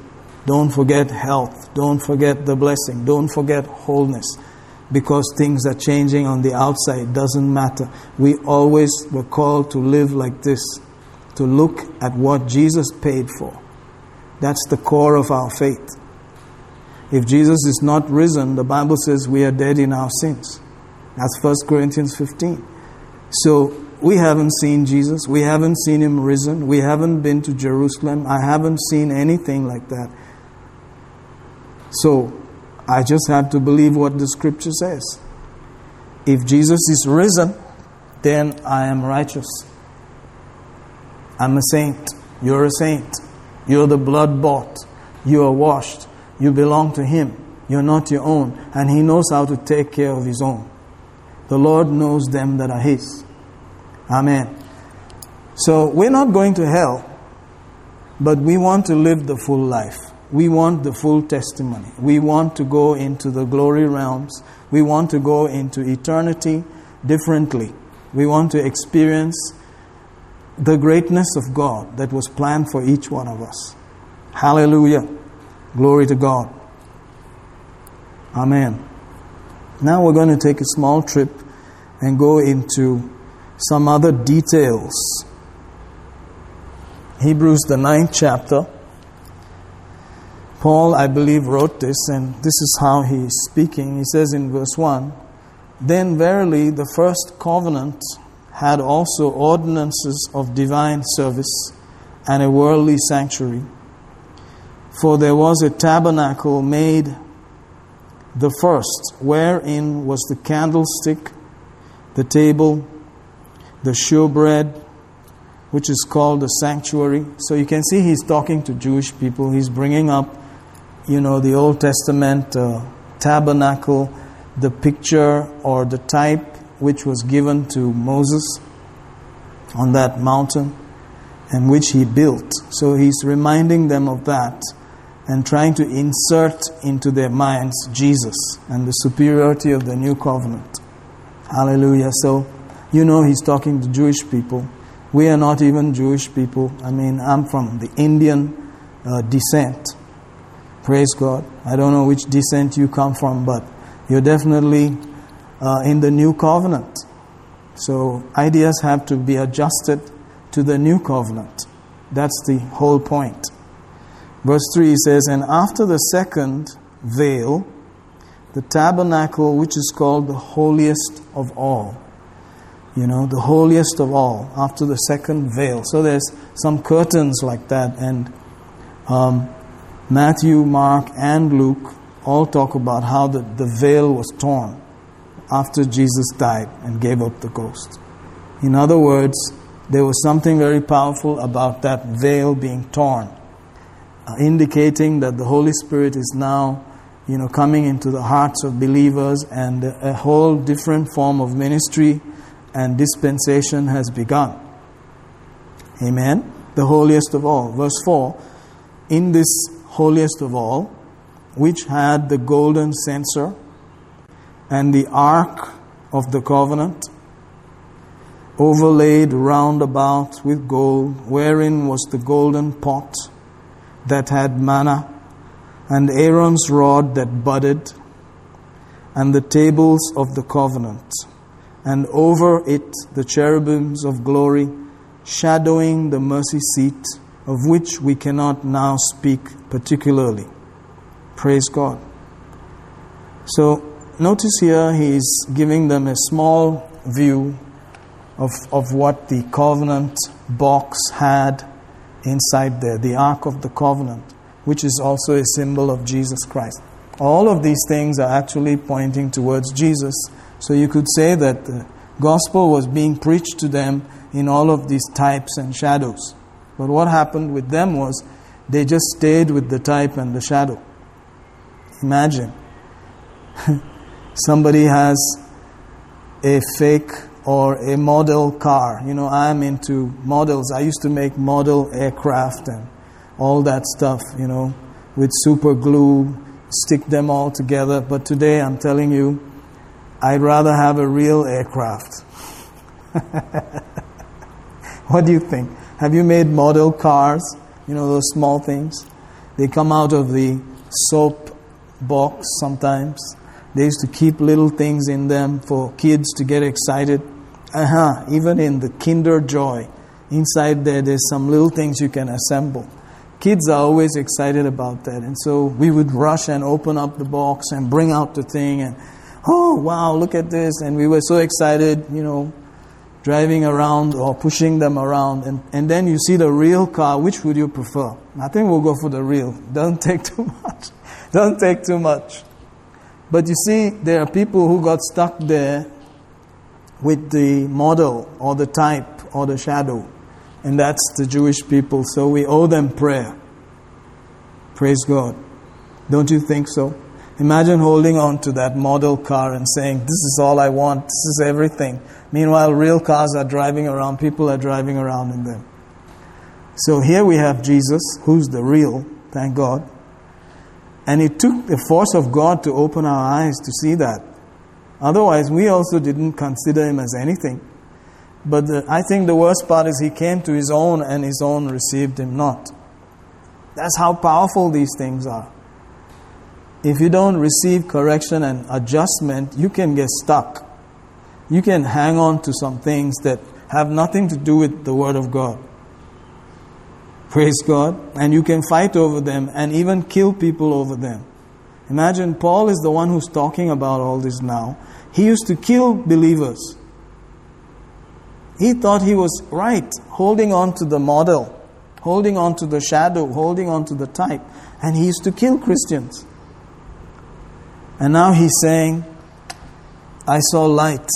Don't forget health. Don't forget the blessing. Don't forget wholeness. Because things are changing on the outside. Doesn't matter. We always were called to live like this, to look at what Jesus paid for. That's the core of our faith. If Jesus is not risen, the Bible says we are dead in our sins. That's 1 Corinthians 15. So we haven't seen Jesus. We haven't seen him risen. We haven't been to Jerusalem. I haven't seen anything like that. So I just have to believe what the scripture says. If Jesus is risen, then I am righteous. I'm a saint. You're a saint. You're the blood bought. You are washed. You belong to Him. You're not your own. And He knows how to take care of His own. The Lord knows them that are His. Amen. So we're not going to hell, but we want to live the full life. We want the full testimony. We want to go into the glory realms. We want to go into eternity differently. We want to experience the greatness of God that was planned for each one of us. Hallelujah. Glory to God. Amen. Now we're going to take a small trip and go into some other details. Hebrews, the ninth chapter. Paul, I believe, wrote this, and this is how he is speaking. He says in verse 1 Then verily the first covenant had also ordinances of divine service and a worldly sanctuary. For there was a tabernacle made the first, wherein was the candlestick, the table, the showbread, which is called the sanctuary. So you can see he's talking to Jewish people. He's bringing up, you know, the Old Testament uh, tabernacle, the picture or the type which was given to Moses on that mountain and which he built. So he's reminding them of that and trying to insert into their minds Jesus and the superiority of the new covenant. Hallelujah. So, you know, he's talking to Jewish people. We are not even Jewish people. I mean, I'm from the Indian uh, descent. Praise God. I don't know which descent you come from, but you're definitely uh, in the new covenant. So, ideas have to be adjusted to the new covenant. That's the whole point. Verse 3 says, And after the second veil, the tabernacle, which is called the holiest of all. You know, the holiest of all, after the second veil. So there's some curtains like that, and um, Matthew, Mark, and Luke all talk about how the, the veil was torn after Jesus died and gave up the ghost. In other words, there was something very powerful about that veil being torn uh, indicating that the Holy Spirit is now, you know, coming into the hearts of believers and a whole different form of ministry and dispensation has begun. Amen. The holiest of all. Verse 4 In this holiest of all, which had the golden censer and the ark of the covenant, overlaid round about with gold, wherein was the golden pot that had manna, and Aaron's rod that budded, and the tables of the covenant, and over it the cherubims of glory, shadowing the mercy seat, of which we cannot now speak particularly. Praise God. So, notice here he is giving them a small view of, of what the covenant box had inside there, the Ark of the Covenant, which is also a symbol of Jesus Christ. All of these things are actually pointing towards Jesus. So you could say that the gospel was being preached to them in all of these types and shadows. But what happened with them was they just stayed with the type and the shadow. Imagine somebody has a fake or a model car. You know, I'm into models. I used to make model aircraft and all that stuff, you know, with super glue, stick them all together. But today I'm telling you, I'd rather have a real aircraft. what do you think? Have you made model cars? You know, those small things? They come out of the soap box sometimes. They used to keep little things in them for kids to get excited. Uh-huh. Even in the Kinder Joy, inside there, there's some little things you can assemble. Kids are always excited about that. And so we would rush and open up the box and bring out the thing and, oh, wow, look at this. And we were so excited, you know, driving around or pushing them around. And, and then you see the real car. Which would you prefer? I think we'll go for the real. Doesn't take too much. Doesn't take too much. But you see, there are people who got stuck there with the model or the type or the shadow. And that's the Jewish people. So we owe them prayer. Praise God. Don't you think so? Imagine holding on to that model car and saying, This is all I want, this is everything. Meanwhile, real cars are driving around, people are driving around in them. So here we have Jesus, who's the real, thank God. And it took the force of God to open our eyes to see that. Otherwise, we also didn't consider him as anything. But the, I think the worst part is he came to his own and his own received him not. That's how powerful these things are if you don't receive correction and adjustment, you can get stuck. You can hang on to some things that have nothing to do with the Word of God. Praise God. And you can fight over them and even kill people over them. Imagine Paul is the one who's talking about all this now. He used to kill believers. He thought he was right, holding on to the model, holding on to the shadow, holding on to the type. And he used to kill Christians. And now he's saying, I saw light.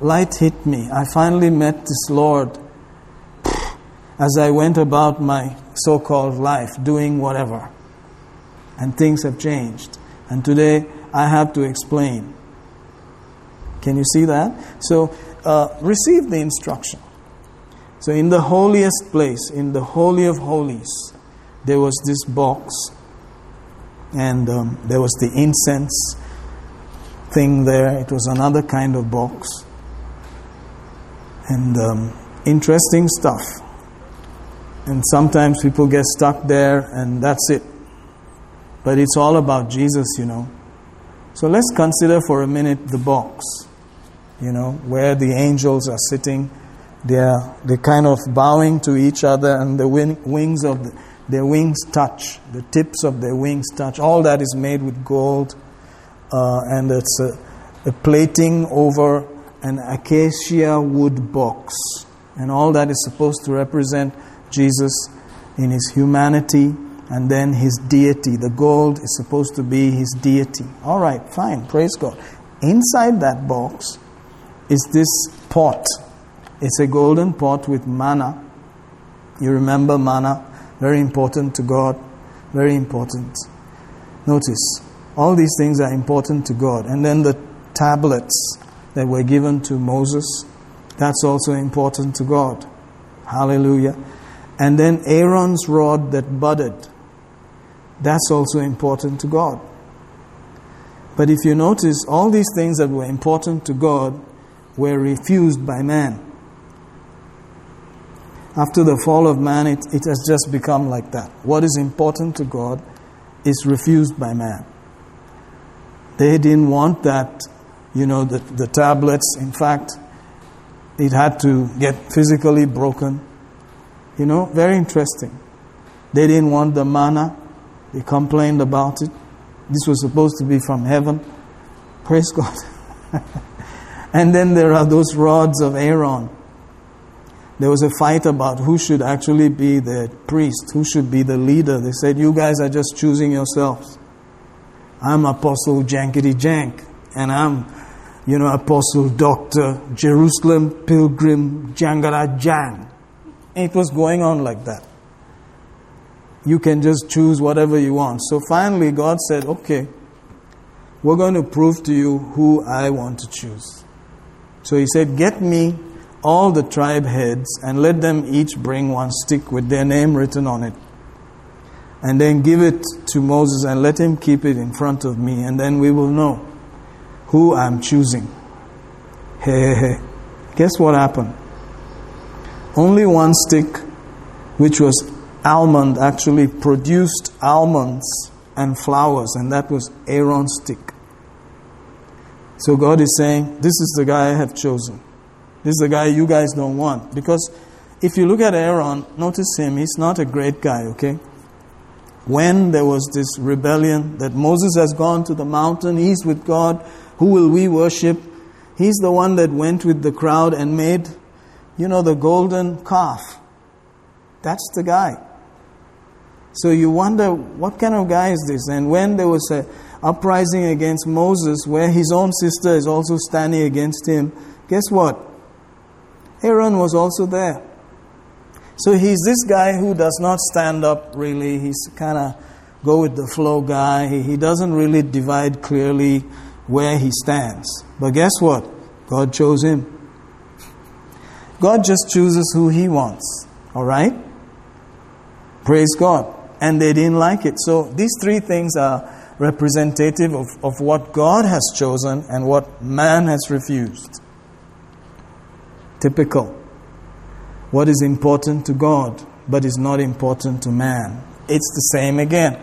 Light hit me. I finally met this Lord as I went about my so called life, doing whatever. And things have changed. And today I have to explain. Can you see that? So, uh, receive the instruction. So, in the holiest place, in the Holy of Holies, there was this box and um, there was the incense thing there. It was another kind of box. And um, interesting stuff. And sometimes people get stuck there and that's it. But it's all about Jesus, you know. So let's consider for a minute the box, you know, where the angels are sitting. They're, they're kind of bowing to each other and the wings of the, their wings touch, the tips of their wings touch. All that is made with gold, uh, and it's a, a plating over an acacia wood box. And all that is supposed to represent Jesus in his humanity and then his deity. The gold is supposed to be his deity. All right, fine, praise God. Inside that box is this pot. It's a golden pot with manna. You remember manna? Very important to God. Very important. Notice, all these things are important to God. And then the tablets that were given to Moses, that's also important to God. Hallelujah. And then Aaron's rod that budded, that's also important to God. But if you notice, all these things that were important to God were refused by man. After the fall of man, it, it has just become like that. What is important to God is refused by man. They didn't want that, you know, the, the tablets. In fact, it had to get physically broken. You know, very interesting. They didn't want the manna. They complained about it. This was supposed to be from heaven. Praise God. and then there are those rods of Aaron. There was a fight about who should actually be the priest, who should be the leader. They said, You guys are just choosing yourselves. I'm Apostle Jankety Jank, and I'm, you know, Apostle Doctor Jerusalem Pilgrim Jangara Jang. It was going on like that. You can just choose whatever you want. So finally, God said, okay, we're going to prove to you who I want to choose. So He said, get me all the tribe heads and let them each bring one stick with their name written on it and then give it to Moses and let him keep it in front of me, and then we will know who I'm choosing. Hey, hey, hey. Guess what happened? Only one stick, which was almond, actually produced almonds and flowers, and that was Aaron's stick. So God is saying, This is the guy I have chosen. This is the guy you guys don't want. Because if you look at Aaron, notice him, he's not a great guy, okay? when there was this rebellion that Moses has gone to the mountain, he's with God, who will we worship? He's the one that went with the crowd and made, you know, the golden calf. That's the guy. So you wonder, what kind of guy is this? And when there was a uprising against Moses, where his own sister is also standing against him, guess what? Aaron was also there. So he's this guy who does not stand up really. He's kind of go with the flow guy. He, he doesn't really divide clearly where he stands. But guess what? God chose him. God just chooses who he wants. All right? Praise God. And they didn't like it. So these three things are representative of, of what God has chosen and what man has refused. Typical. What is important to God but is not important to man. It's the same again.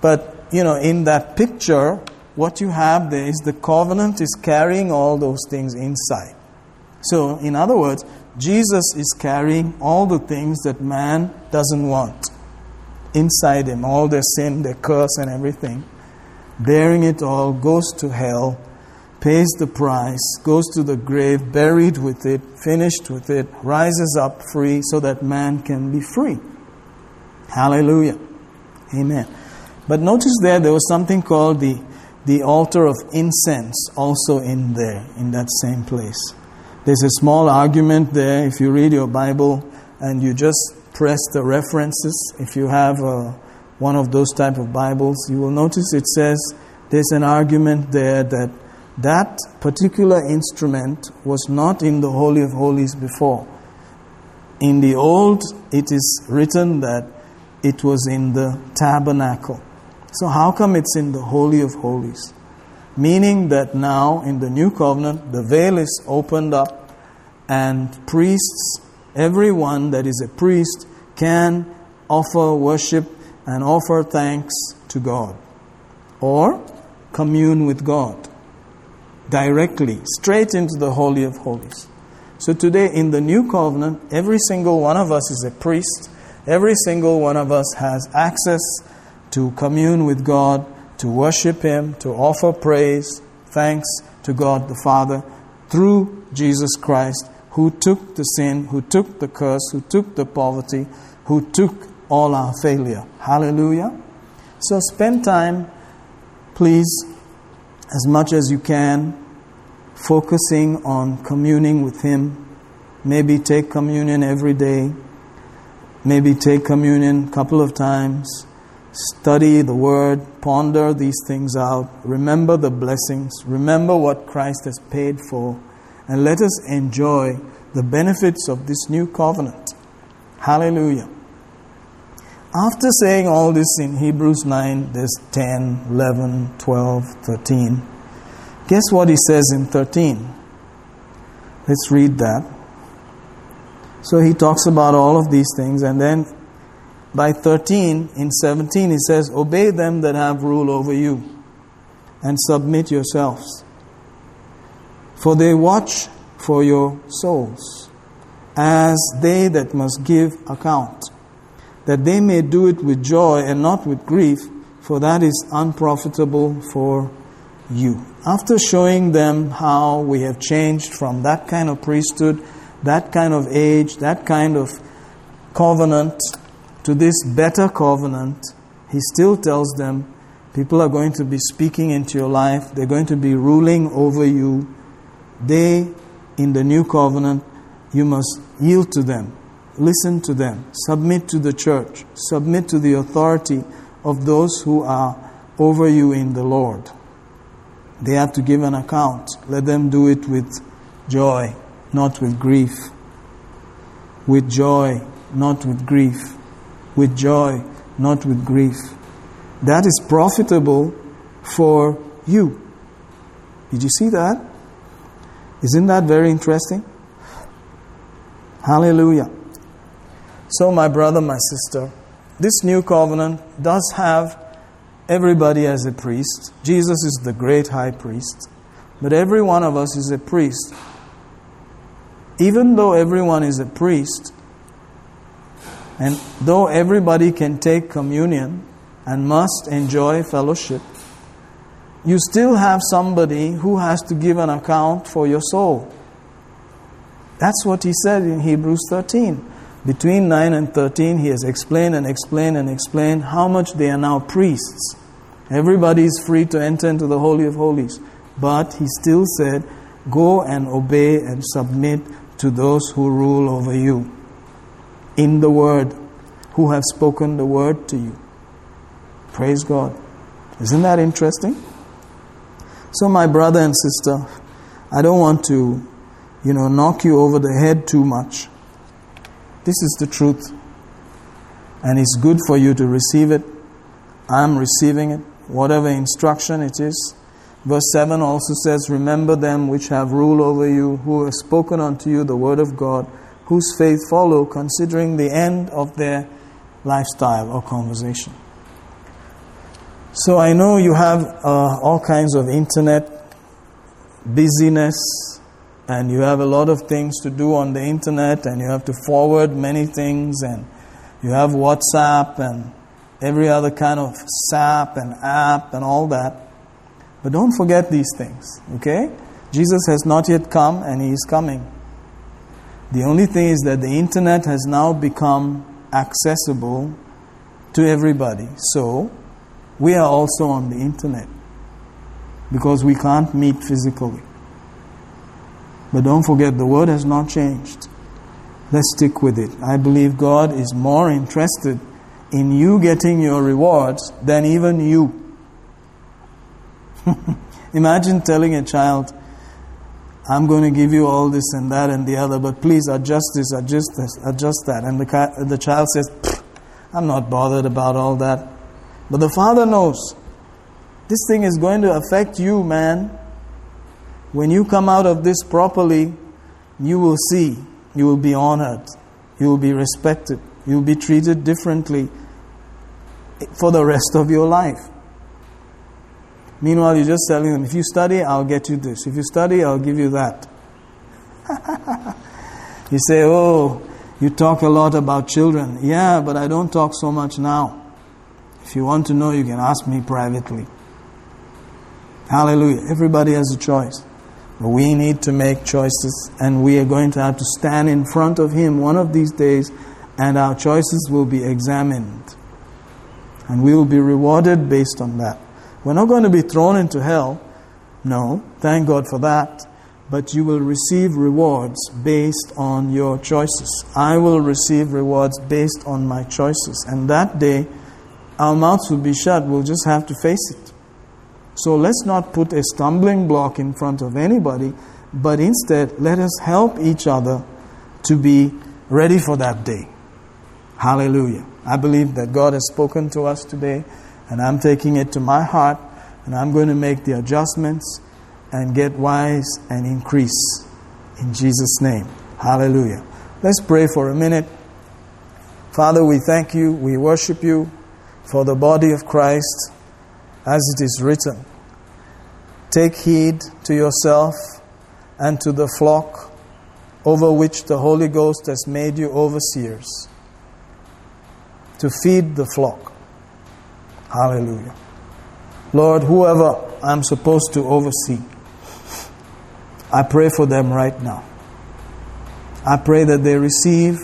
But, you know, in that picture, what you have there is the covenant is carrying all those things inside. So, in other words, Jesus is carrying all the things that man doesn't want inside him, all their sin, their curse, and everything. Bearing it all, goes to hell, pays the price, goes to the grave, buried with it, finished with it, rises up free so that man can be free. Hallelujah. Amen. But notice there, there was something called the, the altar of incense also in there, in that same place. There's a small argument there. If you read your Bible and you just press the references, if you have uh, one of those type of Bibles, you will notice it says there's an argument there that that particular instrument was not in the Holy of Holies before. In the Old, it is written that it was in the tabernacle. So, how come it's in the Holy of Holies? Meaning that now in the new covenant, the veil is opened up, and priests, everyone that is a priest, can offer worship and offer thanks to God or commune with God directly, straight into the Holy of Holies. So today in the new covenant, every single one of us is a priest. Every single one of us has access to commune with God to worship Him, to offer praise, thanks to God the Father through Jesus Christ, who took the sin, who took the curse, who took the poverty, who took all our failure. Hallelujah. So spend time, please, as much as you can, focusing on communing with Him. Maybe take communion every day. Maybe take communion a couple of times study the Word, ponder these things out, remember the blessings, remember what Christ has paid for, and let us enjoy the benefits of this new covenant. Hallelujah. After saying all this in Hebrews 9, there's 10, 11, 12, 13. Guess what he says in 13? Let's read that. So he talks about all of these things, and then by 13, in 17, he says, Obey them that have rule over you, and submit yourselves. For they watch for your souls, as they that must give account, that they may do it with joy and not with grief, for that is unprofitable for you. After showing them how we have changed from that kind of priesthood, that kind of age, that kind of covenant, to this better covenant, he still tells them people are going to be speaking into your life, they're going to be ruling over you. They, in the new covenant, you must yield to them, listen to them, submit to the church, submit to the authority of those who are over you in the Lord. They have to give an account. Let them do it with joy, not with grief. With joy, not with grief with joy, not with grief. That is profitable for you. Did you see that? Isn't that very interesting? Hallelujah. So, my brother, my sister, this new covenant does have everybody as a priest. Jesus is the great high priest, but every one of us is a priest. Even though everyone is a priest, and though everybody can take communion and must enjoy fellowship, you still have somebody who has to give an account for your soul. That's what he said in Hebrews 13. Between 9 and 13, he has explained and explained and explained how much they are now priests. Everybody is free to enter into the Holy of Holies. But he still said, Go and obey and submit to those who rule over you in the Word, who have spoken the Word to you. Praise God. Isn't that interesting? So, my brother and sister, I don't want to, you know, knock you over the head too much. This is the truth. And it's good for you to receive it. I'm receiving it, whatever instruction it is. Verse 7 also says, Remember them which have rule over you, who have spoken unto you the word of God, whose faith follow, considering the end of their lifestyle or conversation. So I know you have uh, all kinds of internet busyness and you have a lot of things to do on the internet and you have to forward many things and you have WhatsApp and every other kind of SAP and app and all that. But don't forget these things, okay? Jesus has not yet come and he is coming. The only thing is that the internet has now become accessible to everybody. So, we are also on the internet because we can't meet physically. But don't forget, the word has not changed. Let's stick with it. I believe God is more interested in you getting your rewards than even you. Imagine telling a child, I'm going to give you all this and that and the other, but please adjust this, adjust this, adjust that. And the, the child says, I'm not bothered about all that. But the father knows this thing is going to affect you, man. When you come out of this properly, you will see, you will be honored, you will be respected, you will be treated differently for the rest of your life. Meanwhile, you're just telling them, if you study, I'll get you this. If you study, I'll give you that. you say, oh, you talk a lot about children. Yeah, but I don't talk so much now. If you want to know, you can ask me privately. Hallelujah. Everybody has a choice. But we need to make choices, and we are going to have to stand in front of Him one of these days, and our choices will be examined. And we will be rewarded based on that. We're not going to be thrown into hell. No, thank God for that. But you will receive rewards based on your choices. I will receive rewards based on my choices. And that day, our mouths will be shut. We'll just have to face it. So let's not put a stumbling block in front of anybody, but instead let us help each other to be ready for that day. Hallelujah. I believe that God has spoken to us today, and I'm taking it to my heart, and I'm going to make the adjustments and get wise and increase in Jesus' name. Hallelujah. Let's pray for a minute. Father, we thank you, we worship you for the body of Christ as it is written. Take heed to yourself and to the flock over which the Holy Ghost has made you overseers to feed the flock. Hallelujah. Lord, whoever I'm supposed to oversee, I pray for them right now. I pray that they receive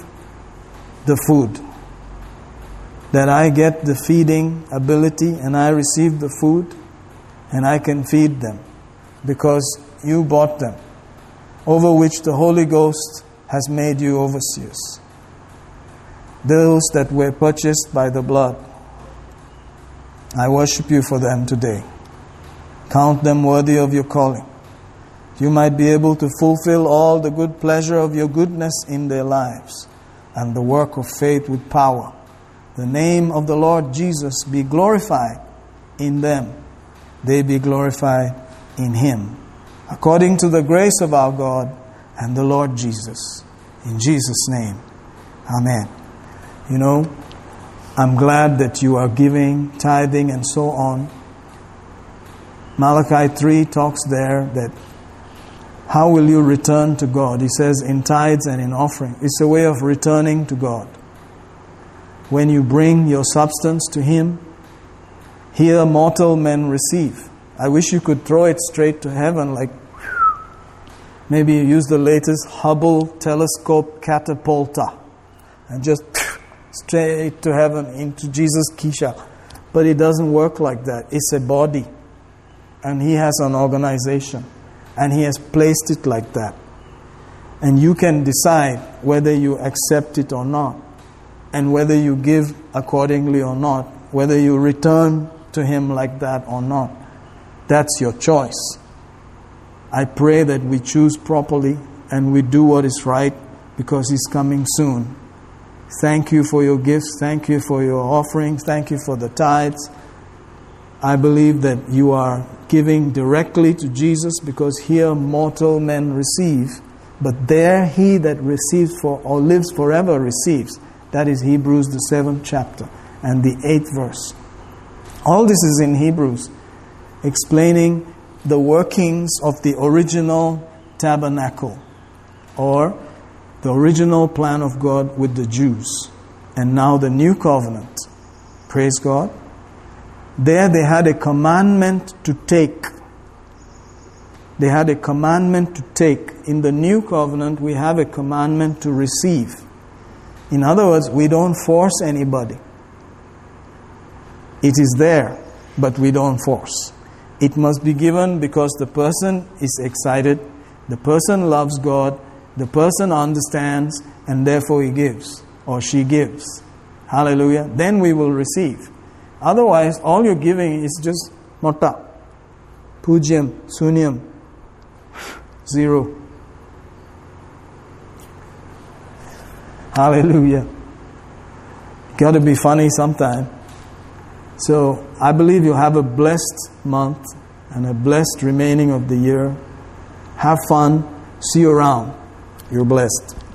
the food that I get the feeding ability and I receive the food and I can feed them because you bought them, over which the Holy Ghost has made you overseers. Those that were purchased by the blood. I worship you for them today. Count them worthy of your calling. You might be able to fulfill all the good pleasure of your goodness in their lives and the work of faith with power the name of the Lord Jesus be glorified in them, they be glorified in Him, according to the grace of our God and the Lord Jesus. In Jesus' name, Amen. You know, I'm glad that you are giving, tithing, and so on. Malachi 3 talks there that how will you return to God? He says, in tithes and in offering. It's a way of returning to God when you bring your substance to Him, here mortal men receive. I wish you could throw it straight to heaven, like maybe use the latest Hubble telescope catapulta and just straight to heaven into Jesus' Kisha. But it doesn't work like that. It's a body, and He has an organization, and He has placed it like that. And you can decide whether you accept it or not and whether you give accordingly or not whether you return to Him like that or not. That's your choice. I pray that we choose properly and we do what is right because He's coming soon. Thank you for your gifts. Thank you for your offerings. Thank you for the tithes. I believe that you are giving directly to Jesus because here mortal men receive, but there he that receives for or lives forever receives. That is Hebrews, the seventh chapter and the eighth verse. All this is in Hebrews, explaining the workings of the original tabernacle or the original plan of God with the Jews, and now the new covenant. Praise God. There they had a commandment to take. They had a commandment to take. In the new covenant, we have a commandment to receive. In other words, we don't force anybody. It is there, but we don't force. It must be given because the person is excited, the person loves God, the person understands, and therefore he gives or she gives. Hallelujah. Then we will receive. Otherwise, all you're giving is just mota, pujyam, sunyam, zero. Hallelujah. Got to be funny sometime. So I believe you'll have a blessed month and a blessed remaining of the year. Have fun. See you around. You're blessed.